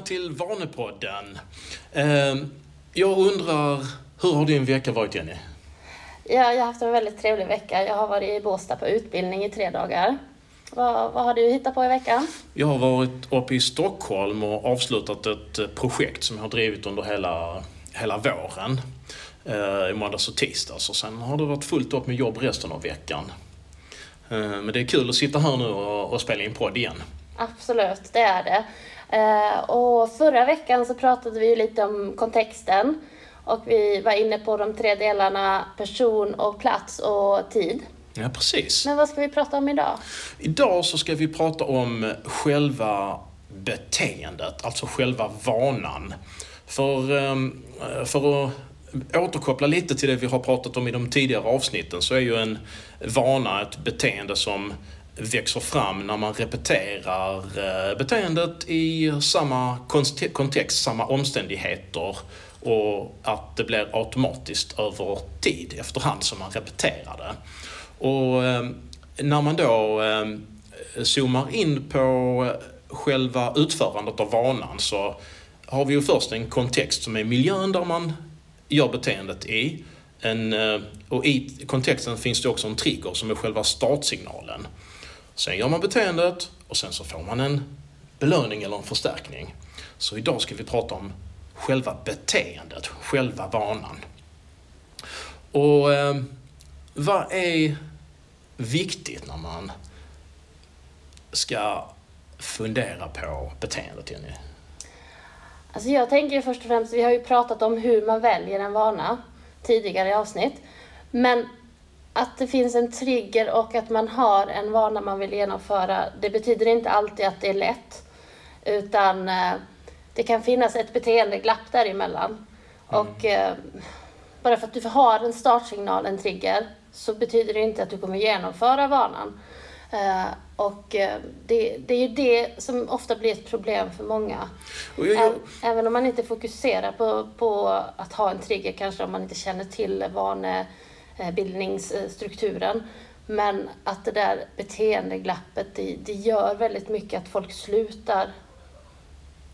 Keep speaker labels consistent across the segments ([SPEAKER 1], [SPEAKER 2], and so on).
[SPEAKER 1] Välkomna till Vanepodden. Eh, Jag undrar, hur har din vecka varit Jenny?
[SPEAKER 2] Ja, jag har haft en väldigt trevlig vecka. Jag har varit i Båstad på utbildning i tre dagar. Vad, vad har du hittat på i veckan?
[SPEAKER 1] Jag har varit uppe i Stockholm och avslutat ett eh, projekt som jag har drivit under hela, hela våren. Eh, I måndags och tisdags. Och sen har det varit fullt upp med jobb resten av veckan. Eh, Men det är kul att sitta här nu och, och spela in podd igen.
[SPEAKER 2] Absolut, det är det. Eh, och förra veckan så pratade vi ju lite om kontexten. Och vi var inne på de tre delarna person och plats och tid.
[SPEAKER 1] Ja, precis.
[SPEAKER 2] Men vad ska vi prata om idag?
[SPEAKER 1] Idag så ska vi prata om själva beteendet, alltså själva vanan. För, ehm, för att återkoppla lite till det vi har pratat om i de tidigare avsnitten så är ju en vana ett beteende som växer fram när man repeterar eh, beteendet i samma kontext, samma omständigheter och att det blir automatiskt över tid efterhand som man repeterar det. Och eh, när man då eh, zoomar in på själva utförandet av vanan så har vi ju först en kontext som är miljön där man gör beteendet i. En, och i kontexten finns det också en trigger som är själva startsignalen. Sen gör man beteendet och sen så får man en belöning eller en förstärkning. Så idag ska vi prata om själva beteendet, själva vanan. Och eh, vad är viktigt när man ska fundera på beteendet, Jenny?
[SPEAKER 2] Alltså jag tänker ju först och främst, vi har ju pratat om hur man väljer en vana tidigare i avsnitt. Men att det finns en trigger och att man har en vana man vill genomföra, det betyder inte alltid att det är lätt. Utan eh, det kan finnas ett beteendeglapp däremellan. Och eh, bara för att du har en startsignal, en trigger, så betyder det inte att du kommer genomföra vanan. Eh, och det, det är ju det som ofta blir ett problem för många.
[SPEAKER 1] Jag-
[SPEAKER 2] Ä- Även om man inte fokuserar på, på att ha en trigger, kanske om man inte känner till Eh, bildningsstrukturen. Men att det där beteendeglappet, det, det gör väldigt mycket att folk slutar.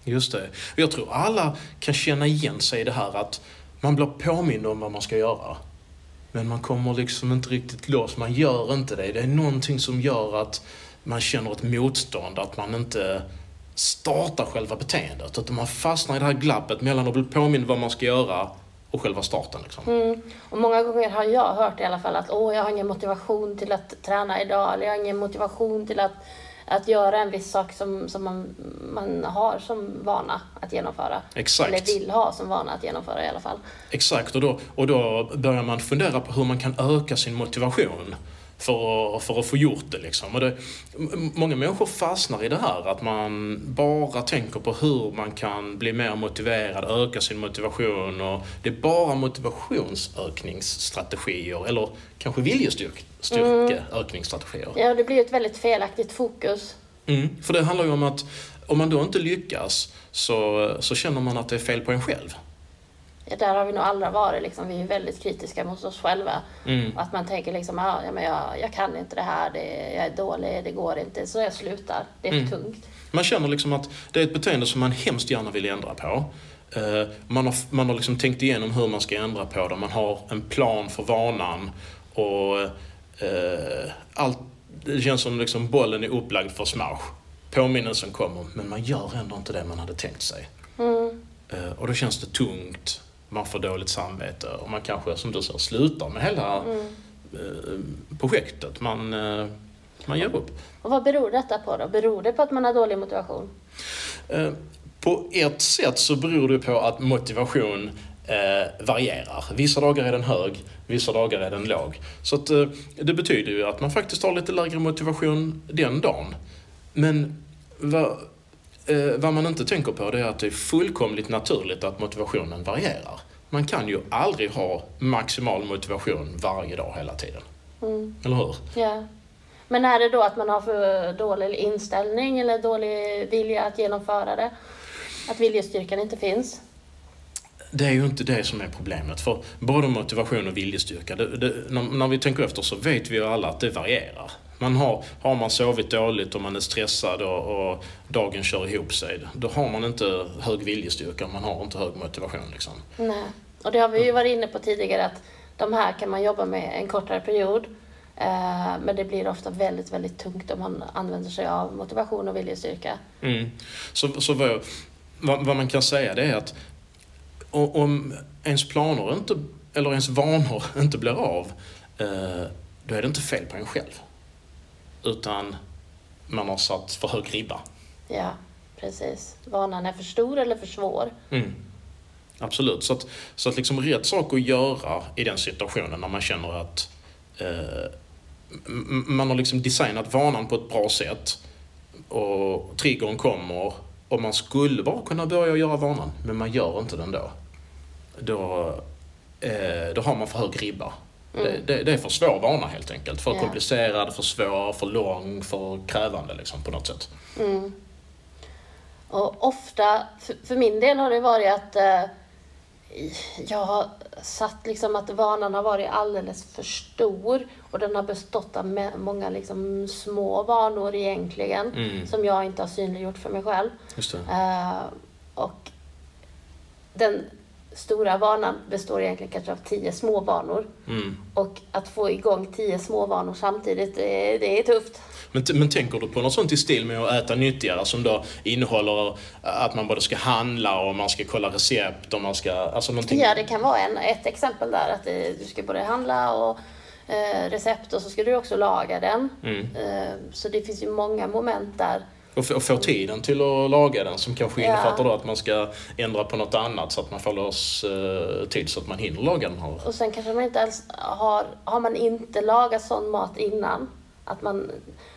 [SPEAKER 1] Just det. Jag tror alla kan känna igen sig i det här att man blir påmind om vad man ska göra. Men man kommer liksom inte riktigt loss, man gör inte det. Det är någonting som gör att man känner ett motstånd, att man inte startar själva beteendet. Utan man fastnar i det här glappet mellan att bli påmind vad man ska göra och själva starten. Liksom.
[SPEAKER 2] Mm. Och många gånger har jag hört i alla fall att åh, jag har ingen motivation till att träna idag, eller jag har ingen motivation till att, att göra en viss sak som, som man, man har som vana att genomföra.
[SPEAKER 1] Exakt.
[SPEAKER 2] Eller vill ha som vana att genomföra i alla fall.
[SPEAKER 1] Exakt, och då, och då börjar man fundera på hur man kan öka sin motivation för att, för att få gjort det. Liksom. Och det många människor fastnar i det här, att man bara tänker på hur man kan bli mer motiverad, öka sin motivation. Och det är bara motivationsökningsstrategier, eller kanske viljestyrkeökningsstrategier.
[SPEAKER 2] Ja, det blir ett väldigt felaktigt fokus.
[SPEAKER 1] Mm, för det handlar ju om att om man då inte lyckas så, så känner man att det är fel på en själv.
[SPEAKER 2] Där har vi nog alla varit. Liksom. Vi är väldigt kritiska mot oss själva.
[SPEAKER 1] Mm.
[SPEAKER 2] Att man tänker liksom, ah, ja, men jag, jag kan inte det här, det, jag är dålig, det går inte, så jag slutar. Det är för
[SPEAKER 1] Mm.
[SPEAKER 2] tungt.
[SPEAKER 1] Man känner liksom att det är ett beteende som man hemskt gärna vill ändra på. Eh, Man har, man har liksom tänkt igenom hur man ska ändra på det. Man har en plan för vanan. Och eh, allt, det känns som liksom bollen är upplagd för smash. Påminnelsen kommer, men man gör ändå inte det man hade tänkt sig.
[SPEAKER 2] Mm.
[SPEAKER 1] Eh, Och då känns det tungt. Man får dåligt samvete och man kanske, som du säger, slutar med hela eh, projektet. Man, eh, man ger upp.
[SPEAKER 2] Och vad beror detta på då? Beror det på att man har dålig motivation?
[SPEAKER 1] Eh, På ett sätt så beror det på att motivation varierar. Vissa dagar är den hög, vissa dagar är den låg. Så att, det betyder ju att man faktiskt har lite lägre motivation den dagen. Men vad, eh, vad man inte tänker på det är att det är fullkomligt naturligt att motivationen varierar. Man kan ju aldrig ha maximal motivation varje dag hela tiden.
[SPEAKER 2] Mm.
[SPEAKER 1] Eller hur?
[SPEAKER 2] Ja. Men är det då att man har för dålig inställning eller dålig vilja att genomföra det? Att viljestyrkan inte finns?
[SPEAKER 1] Det är ju inte det som är problemet. För både motivation och viljestyrka, det, det, när, när vi tänker efter så vet vi ju alla att det varierar. Man har, har man sovit dåligt och man är stressad och, och dagen kör ihop sig, då har man inte hög viljestyrka, man har inte hög motivation. Liksom.
[SPEAKER 2] Nej. Och det har vi ju varit inne på tidigare att de här kan man jobba med en kortare period. Eh, men det blir ofta väldigt, väldigt tungt om man använder sig av motivation och viljestyrka.
[SPEAKER 1] Mm. Så, så vad, vad, man kan säga det är att om ens planer inte, eller ens vanor inte blir av, eh, då är det inte fel på en själv. Utan man har satt för hög ribba.
[SPEAKER 2] Ja, precis. Vanan är för stor eller för svår.
[SPEAKER 1] Mm. Absolut. Så att, så att liksom rätt sak att göra i den situationen när man känner att eh, man har liksom designat vanan på ett bra sätt och triggern kommer och man skulle bara kunna börja göra vanan, men man gör inte den då. Då, eh, då har man för hög ribba. Det, det, det är för svår vana helt enkelt. För
[SPEAKER 2] Ja.
[SPEAKER 1] komplicerad, för svår, för lång, för krävande liksom på något sätt.
[SPEAKER 2] Mm. Och ofta, för, för min del har det varit att eh, jag har satt liksom att vanan har varit alldeles för stor och den har bestått av många liksom små vanor egentligen
[SPEAKER 1] Mm.
[SPEAKER 2] som jag inte har synliggjort för mig själv.
[SPEAKER 1] Just det.
[SPEAKER 2] Eh, och den stora vanan består egentligen kanske av tio små vanor.
[SPEAKER 1] Mm.
[SPEAKER 2] Och att få igång tio små vanor samtidigt, det, det är tufft.
[SPEAKER 1] Men, men tänker du på något sånt i stil med att äta nyttigare som då innehåller att man både ska handla och man ska kolla recept och man ska... Alltså någonting...
[SPEAKER 2] Ja, det kan vara en, ett exempel där att det, du ska både handla och eh, recept och så ska du också laga den.
[SPEAKER 1] Mm.
[SPEAKER 2] Eh, så det finns ju många moment där.
[SPEAKER 1] Och, och få tiden till att laga den som kanske
[SPEAKER 2] Ja.
[SPEAKER 1] innefattar då att man ska ändra på något annat så att man får loss eh, tid så att man hinner laga den här.
[SPEAKER 2] Och sen kanske man inte ens har, har man inte lagat sån mat innan, att man,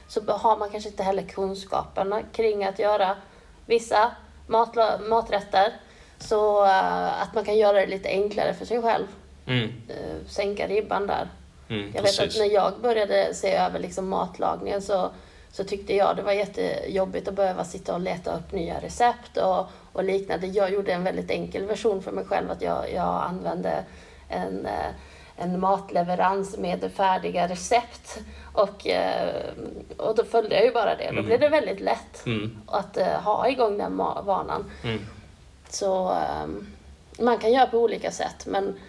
[SPEAKER 2] så har man kanske inte heller kunskaperna kring att göra vissa matla, maträtter. Så eh, att man kan göra det lite enklare för sig själv.
[SPEAKER 1] Mm.
[SPEAKER 2] Eh, sänka ribban där.
[SPEAKER 1] Mm,
[SPEAKER 2] Jag vet
[SPEAKER 1] precis.
[SPEAKER 2] att när jag började se över liksom matlagningen så, så tyckte jag det var jättejobbigt att behöva sitta och leta upp nya recept och, och liknande. Jag gjorde en väldigt enkel version för mig själv. Att jag, jag använde en, eh, en matleverans med färdiga recept. Och, eh, och då följde jag ju bara det. Då
[SPEAKER 1] Mm.
[SPEAKER 2] blev det väldigt lätt
[SPEAKER 1] Mm.
[SPEAKER 2] att eh, ha igång den vanan.
[SPEAKER 1] Mm.
[SPEAKER 2] Så ehm, man kan göra på olika sätt men,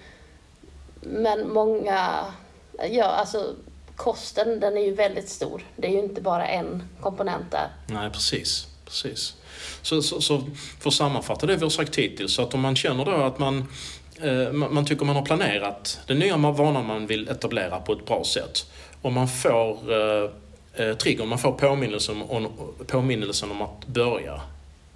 [SPEAKER 2] men många, ja alltså kosten den är ju väldigt stor. Det är ju inte bara en komponent där.
[SPEAKER 1] Nej, precis. precis. Så, så, så för att sammanfatta det vi har sagt hittills, så att om man känner då att man, eh, man, tycker man har planerat den nya vanan man vill etablera på ett bra sätt och man får eh, eh, triggern, man får påminnelsen om, påminnelsen om att börja,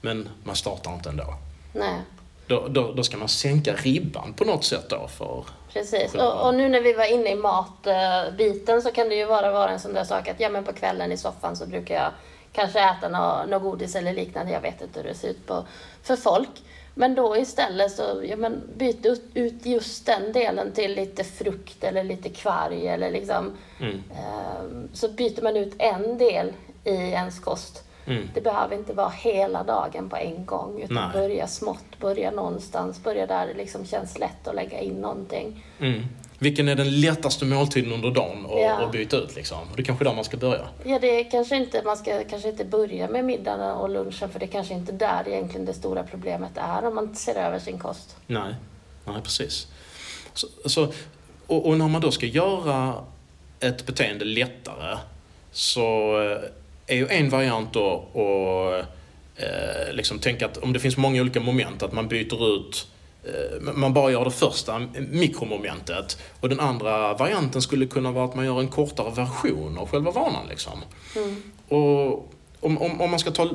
[SPEAKER 1] men man startar inte ändå.
[SPEAKER 2] Nej,
[SPEAKER 1] Då, då, då ska man sänka ribban på något sätt då för...
[SPEAKER 2] precis. Och, och nu när vi var inne i matbiten så kan det ju vara, vara en sån där sak att ja men på kvällen i soffan så brukar jag kanske äta något nå godis eller liknande. Jag vet inte hur det ser ut på, för folk. Men då istället så ja, men byt ut, ut just den delen till lite frukt eller lite kvarg eller liksom
[SPEAKER 1] Mm,
[SPEAKER 2] Ehm, så byter man ut en del i ens kost.
[SPEAKER 1] Mm,
[SPEAKER 2] Det behöver inte vara hela dagen på en gång utan
[SPEAKER 1] Nej.
[SPEAKER 2] börja smått, börja någonstans, börja där det liksom känns lätt att lägga in någonting.
[SPEAKER 1] mm. Vilken är den lättaste måltiden under dagen att
[SPEAKER 2] Ja.
[SPEAKER 1] byta ut liksom? Det är kanske där man ska börja.
[SPEAKER 2] Ja, det är kanske inte, man ska kanske inte börja med middagen och lunchen för det är kanske inte där egentligen det stora problemet är om man ser över sin kost.
[SPEAKER 1] Nej, nej precis. Så, så, och, och när man då ska göra ett beteende lättare så eh, är ju en variant då att eh, liksom tänka att om det finns många olika moment, att man byter ut eh, man bara gör det första mikromomentet och den andra varianten skulle kunna vara att man gör en kortare version av själva vanan. Liksom.
[SPEAKER 2] Mm.
[SPEAKER 1] Och om, om, om, man ska ta,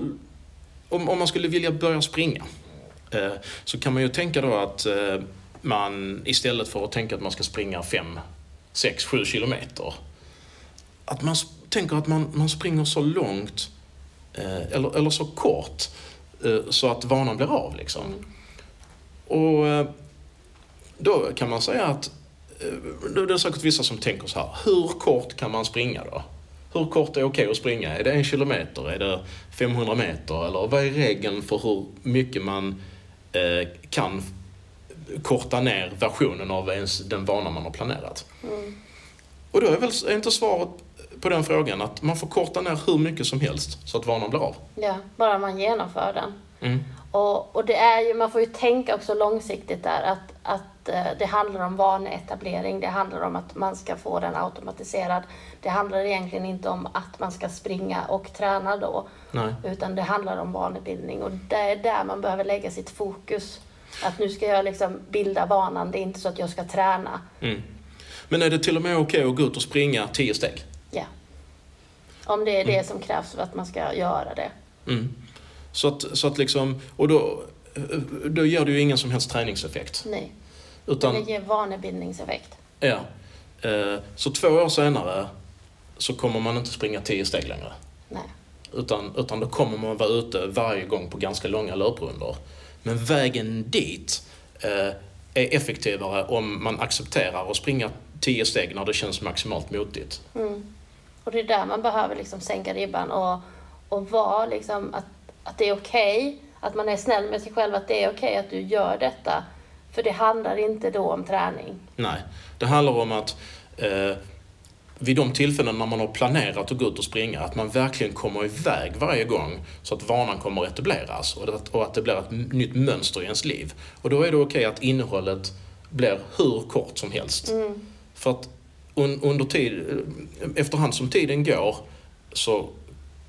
[SPEAKER 1] om, om man skulle vilja börja springa eh, så kan man ju tänka då att eh, man istället för att tänka att man ska springa 5, 6, 7 kilometer att man tänker att man, man springer så långt eh, eller, eller så kort eh, så att vanan blir av. Liksom. Och eh, då kan man säga att eh, då är det säkert vissa som tänker så här, hur kort kan man springa då? Hur kort är okej att springa? Är det en kilometer? Är det 500 meter? Eller vad är regeln för hur mycket man eh, kan korta ner versionen av ens, den vana man har planerat?
[SPEAKER 2] Mm.
[SPEAKER 1] Och då är väl är inte svaret på den frågan att man får korta ner hur mycket som helst så att vanan blir av.
[SPEAKER 2] Ja, bara man genomför den.
[SPEAKER 1] Mm.
[SPEAKER 2] Och, och det är ju, man får ju tänka också långsiktigt där att, att eh, det handlar om vaneetablering. Det handlar om att man ska få den automatiserad. Det handlar egentligen inte om att man ska springa och träna då.
[SPEAKER 1] Nej.
[SPEAKER 2] Utan det handlar om vanebildning och det är där man behöver lägga sitt fokus. Att nu ska jag liksom bilda vanan, det är inte så att jag ska träna.
[SPEAKER 1] Mm. Men är det till och med okej att gå ut och springa 10 steg?
[SPEAKER 2] Ja. Om det är det som krävs för att man ska göra det.
[SPEAKER 1] Mm. Så att, så att liksom, och då, då ger det ju ingen som helst träningseffekt.
[SPEAKER 2] Nej.
[SPEAKER 1] Utan,
[SPEAKER 2] Det ger vanebildningseffekt.
[SPEAKER 1] ja. Eh, Så två år senare så kommer man inte springa 10 steg längre.
[SPEAKER 2] Nej.
[SPEAKER 1] Utan, utan då kommer man vara ute varje gång på ganska långa löprundor. Men vägen dit eh, är effektivare om man accepterar att springa 10 steg när det känns maximalt motigt.
[SPEAKER 2] Mm. Och det är där man behöver liksom sänka ribban och, och vara liksom att, att det är okej, att man är snäll med sig själv, att det är okej att du gör detta. För det handlar inte då om träning.
[SPEAKER 1] Nej, det handlar om att eh, vid de tillfällen när man har planerat att gå ut och springa, att man verkligen kommer iväg varje gång så att vanan kommer att etableras och, det, och att det blir ett nytt mönster i ens liv. Och då är det okej att innehållet blir hur kort som helst. För att un, under tid, efterhand som tiden går så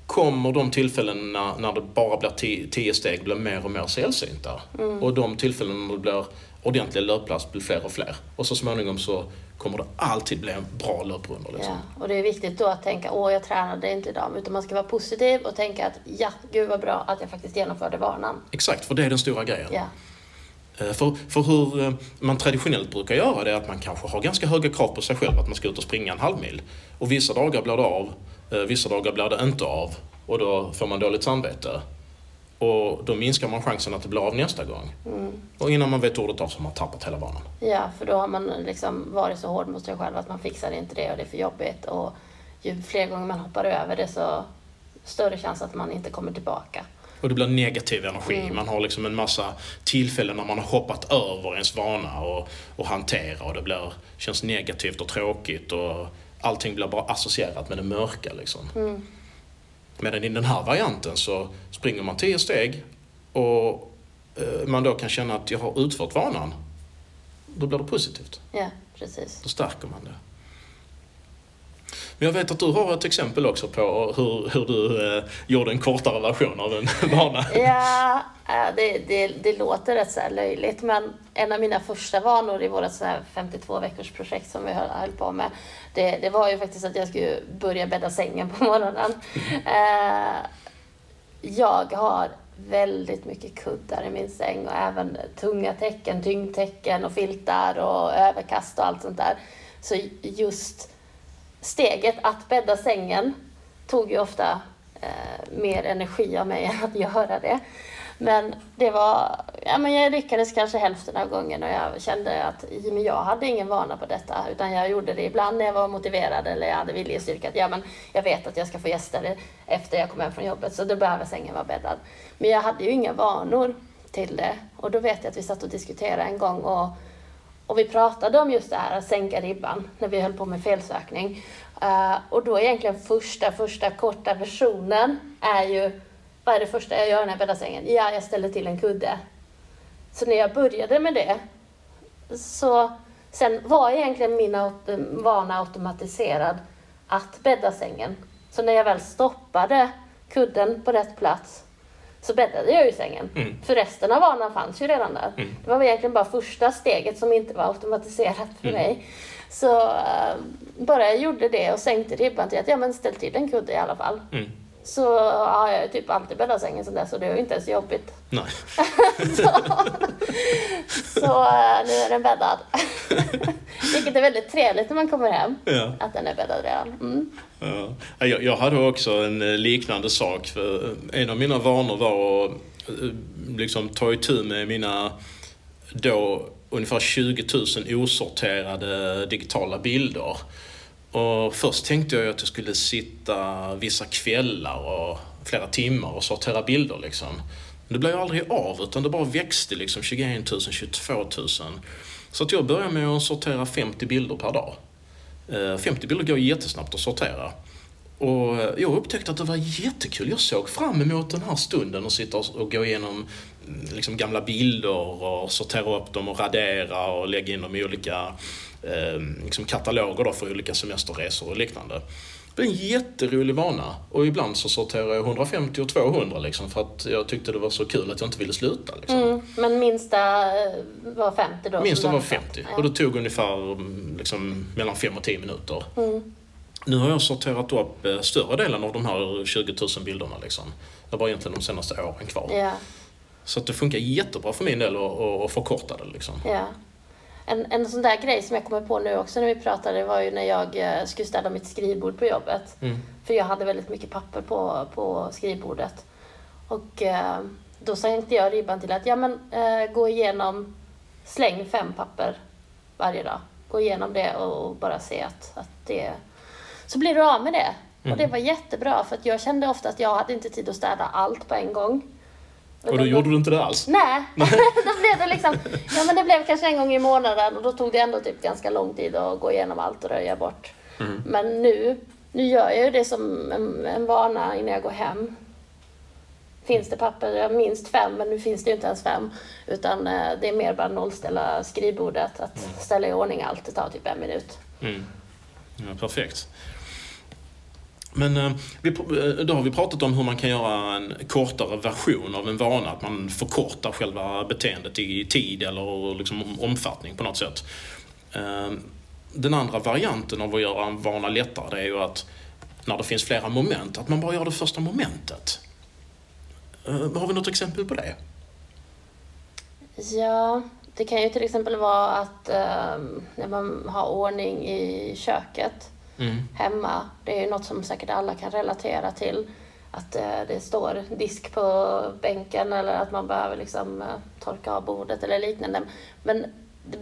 [SPEAKER 1] kommer de tillfällen när, när det bara blir tio, tio steg bli mer och mer sällsynta. Och de tillfällen när det blir ordentliga löppass blir fler och fler. Och så småningom så kommer det alltid bli en bra löprunda. Liksom.
[SPEAKER 2] Ja. Och det är viktigt då att tänka, åh jag tränade inte idag. Utan man ska vara positiv och tänka att, ja, gud vad bra att jag faktiskt genomförde vanan.
[SPEAKER 1] Exakt, för det är den stora grejen.
[SPEAKER 2] Ja.
[SPEAKER 1] Eh, För, för hur eh, man traditionellt brukar göra det är att man kanske har ganska höga krav på sig själv att man ska ut och springa en halvmil. Och vissa dagar blir det av, eh, vissa dagar blir det inte av. Och då får man dåligt samvete. Och då minskar man chansen att det blir av nästa gång. Och innan man vet ordet av så har man tappat hela banan.
[SPEAKER 2] Ja, för då har man liksom varit så hård mot sig själv att man fixar inte det och det är för jobbigt. Och ju fler gånger man hoppar över det så större chans att man inte kommer tillbaka.
[SPEAKER 1] Och det blir negativ energi. Man har liksom en massa tillfällen när man har hoppat över ens vana och, och hantera och det blir, känns negativt och tråkigt och allting blir bara associerat med det mörka liksom. Medan i den här varianten så springer man 10 steg och eh, man då kan känna att jag har utfört vanan. Då blir det positivt.
[SPEAKER 2] Ja, precis.
[SPEAKER 1] Då stärker man det. Men jag vet att du har ett exempel också på hur, hur du eh, gjorde en kortare version av en vana.
[SPEAKER 2] Ja, äh, det, det, det låter rätt så löjligt men en av mina första vanor i vårt så här 52 veckors projekt som vi höll, höll på med det, det var ju faktiskt att jag skulle börja bädda sängen på morgonen. Eh, jag har väldigt mycket kuddar i min säng och även tunga täcken, tyngdtäcken och filtar och överkast och allt sånt där. Så just steget att bädda sängen tog ju ofta eh, mer energi av mig än att göra det. Men det var, ja men jag lyckades kanske hälften av gången och jag kände att men jag hade ingen vana på detta utan jag gjorde det ibland när jag var motiverad eller jag hade viljestyrka. Att, ja men jag vet att jag ska få gäster efter jag kommer hem från jobbet så då behöver sängen vara bäddad. Men jag hade ju inga vanor till det och då vet jag att vi satt och diskuterade en gång och och vi pratade om just det här att sänka ribban när vi höll på med felsökning. Uh, och då egentligen första, första korta versionen är ju, vad är det första jag gör när jag bäddar sängen? Ja, jag ställer till en kudde. Så när jag började med det, så sen var egentligen min vana automatiserad att bädda sängen. Så när jag väl stoppade kudden på rätt plats så bäddade jag ju sängen.
[SPEAKER 1] Mm.
[SPEAKER 2] För resten av vanan fanns ju redan där.
[SPEAKER 1] Mm.
[SPEAKER 2] Det var egentligen bara första steget som inte var automatiserat för
[SPEAKER 1] Mm.
[SPEAKER 2] mig. Så eh, bara jag gjorde det och sänkte ribban till att ja men ställ till en kudde i alla fall.
[SPEAKER 1] Mm.
[SPEAKER 2] Så har jag ju typ alltid bäddat sängen sen dess och det är ju inte ens jobbigt.
[SPEAKER 1] Nej.
[SPEAKER 2] Så eh, nu är den bäddad. Vilket är väldigt trevligt när man kommer hem.
[SPEAKER 1] Ja.
[SPEAKER 2] Att den är bäddad redan.
[SPEAKER 1] Ja. Jag, jag hade också en eh, liknande sak. För eh, en av mina vanor var att eh, liksom, ta itu med mina då ungefär 20 000 osorterade digitala bilder. Och först tänkte jag att jag skulle sitta vissa kvällar och flera timmar och sortera bilder liksom. Men det blev ju aldrig av utan det bara växte liksom 21 000, 22 000. Så att jag började med att sortera 50 bilder per dag. Eh, 50 bilder går jättesnabbt att sortera. Och eh, jag upptäckte att det var jättekul. Jag såg fram emot den här stunden och sitta och gå igenom mm, liksom gamla bilder och sortera upp dem och radera och lägga in dem i olika eh, liksom kataloger då för olika semesterresor och liknande. Det är en jätterolig vana. Och ibland så sorterar jag 150 och 200 liksom för att jag tyckte det var så kul att jag inte ville sluta. Liksom.
[SPEAKER 2] Mm, men minsta eh, var 50 då?
[SPEAKER 1] Minsta var 50. Ja. Och det tog ungefär liksom, mellan 5 och 10 minuter.
[SPEAKER 2] Mm.
[SPEAKER 1] Nu har jag sorterat upp eh, större delen av de här 20 000 bilderna. Liksom. Det var egentligen de senaste åren kvar.
[SPEAKER 2] Ja.
[SPEAKER 1] Så att det funkar jättebra för min del att, förkorta det. Liksom.
[SPEAKER 2] Ja. En, en sån där grej som jag kommer på nu också när vi pratade var ju när jag eh, skulle städa mitt skrivbord på jobbet.
[SPEAKER 1] Mm.
[SPEAKER 2] För jag hade väldigt mycket papper på, på skrivbordet. Och eh, då sänkte jag ribban till att ja, men, eh, gå igenom, släng fem papper varje dag. Gå igenom det och bara se att, att det... Så blir du av med det.
[SPEAKER 1] Mm.
[SPEAKER 2] Och det var jättebra för att jag kände ofta att jag hade inte tid att städa allt på en gång.
[SPEAKER 1] Och då gjorde du inte det alls?
[SPEAKER 2] Nej, då blev det liksom, ja men det blev kanske en gång i månaden och då tog det ändå typ ganska lång tid att gå igenom allt och röja bort.
[SPEAKER 1] Mm.
[SPEAKER 2] Men nu, nu gör jag ju det som en, en vana innan jag går hem. Finns det papper, jag minst fem, men nu finns det ju inte ens fem. Utan eh, det är mer bara nollställa skrivbordet, att
[SPEAKER 1] Mm.
[SPEAKER 2] ställa i ordning allt, det tar typ en minut.
[SPEAKER 1] Mm. Ja, perfekt. Men eh, vi, eh, då har vi pratat om hur man kan göra en kortare version av en vana. Att man förkortar själva beteendet i tid eller liksom omfattning på något sätt. Eh, den andra varianten av att göra en vana lättare det är ju att när det finns flera moment, att man bara gör det första momentet. Har vi något exempel på det?
[SPEAKER 2] Ja, det kan ju till exempel vara att när man har ordning i köket
[SPEAKER 1] Mm.
[SPEAKER 2] hemma. Det är ju något som säkert alla kan relatera till. Att eh, det står disk på bänken eller att man behöver liksom, eh, torka av bordet eller liknande. Men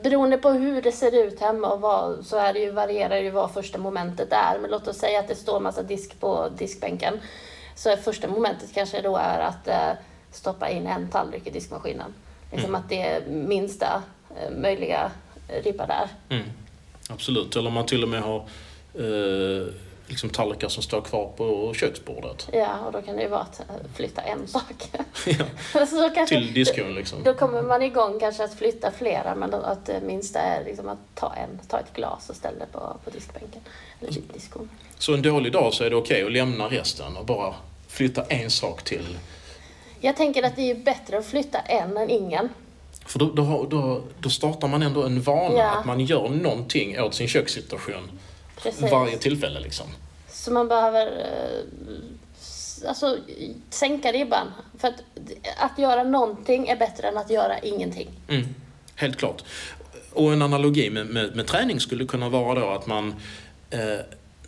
[SPEAKER 2] beroende på hur det ser ut hemma och vad, så är det ju, varierar ju vad första momentet är. Men låt oss säga att det står massa disk på diskbänken. Så första momentet kanske då är att eh, stoppa in en tallrik i diskmaskinen. Liksom att det är minsta möjliga ribba där.
[SPEAKER 1] Mm. Absolut, eller om man till och med har eh, liksom tallrikar som står kvar på köksbordet.
[SPEAKER 2] Ja, och då kan det ju vara att eh, flytta en sak.
[SPEAKER 1] ja,
[SPEAKER 2] så kanske,
[SPEAKER 1] till diskon liksom.
[SPEAKER 2] Då kommer man igång kanske att flytta flera, men att det minsta är liksom att ta, en, ta ett glas och ställa det på, på diskbänken. Eller typ diskon.
[SPEAKER 1] Så en dålig dag så är det okej att lämna resten och bara flytta en sak till.
[SPEAKER 2] Jag tänker att det är ju bättre att flytta en än ingen.
[SPEAKER 1] För då, då, då, då startar man ändå en vana
[SPEAKER 2] Ja.
[SPEAKER 1] att man gör någonting åt sin kökssituation
[SPEAKER 2] Precis.
[SPEAKER 1] varje tillfälle liksom.
[SPEAKER 2] Så man behöver eh, alltså, sänka ribban. För att, att göra någonting är bättre än att göra ingenting.
[SPEAKER 1] Mm, helt klart. Och en analogi med, med, med träning skulle kunna vara då att man eh,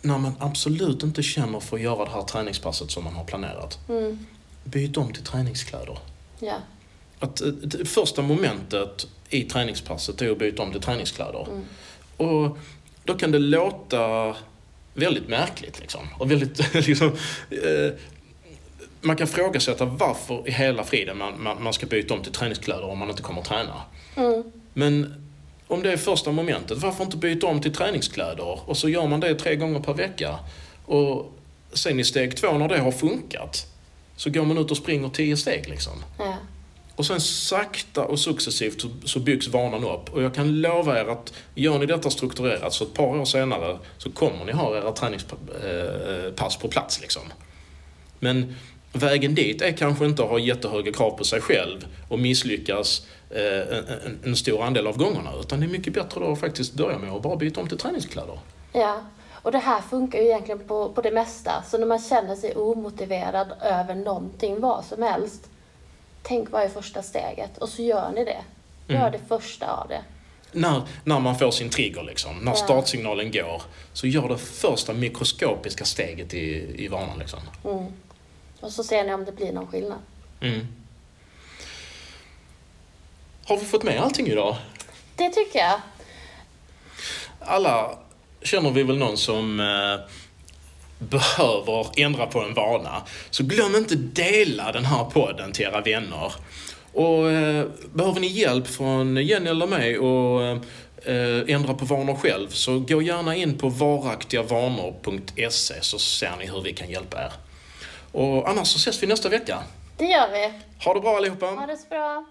[SPEAKER 1] när man absolut inte känner för att göra det här träningspasset som man har planerat,
[SPEAKER 2] Mm.
[SPEAKER 1] byt om till träningskläder.
[SPEAKER 2] Ja.
[SPEAKER 1] Att eh, det första momentet i träningspasset är att byta om till träningskläder.
[SPEAKER 2] Mm.
[SPEAKER 1] Och då kan det låta väldigt märkligt liksom. Och väldigt, liksom eh, man kan fråga sig varför i hela friden man, man, man ska byta om till träningskläder om man inte kommer att träna.
[SPEAKER 2] Mm.
[SPEAKER 1] Men om det är första momentet, varför inte byta om till träningskläder? Och så gör man det tre gånger per vecka. Och sen i steg två, när det har funkat, så går man ut och springer tio steg liksom.
[SPEAKER 2] Ja.
[SPEAKER 1] Och sen sakta och successivt så, byggs vanan upp. Och jag kan lova er att gör ni detta strukturerat så ett par år senare så kommer ni ha era träningspass på plats liksom. Men vägen dit är kanske inte att ha jättehöga krav på sig själv och misslyckas eh, en, en stor andel av gångerna. Utan det är mycket bättre då att faktiskt börja med att bara byta om till träningskläder.
[SPEAKER 2] Ja, och det här funkar ju egentligen på, på det mesta. Så när man känner sig omotiverad över någonting, vad som helst, tänk vad är första steget? Och så gör ni det. Gör
[SPEAKER 1] Mm.
[SPEAKER 2] det första av det.
[SPEAKER 1] När, när man får sin trigger liksom, när
[SPEAKER 2] Ja.
[SPEAKER 1] startsignalen går, så gör det första mikroskopiska steget i, i vanan liksom.
[SPEAKER 2] Mm. Och så ser ni om det blir någon skillnad.
[SPEAKER 1] Mm. Har vi fått med allting idag?
[SPEAKER 2] Det tycker jag.
[SPEAKER 1] Alla känner vi väl någon som eh, behöver ändra på en vana. Så glöm inte dela den här podden till era vänner. Och eh, behöver ni hjälp från Jenny eller mig och eh, ändra på vanor själv så gå gärna in på varaktigavanor.se så ser ni hur vi kan hjälpa er. Och annars så ses vi nästa vecka.
[SPEAKER 2] Det gör vi.
[SPEAKER 1] Ha det bra allihopa!
[SPEAKER 2] Ha det så bra.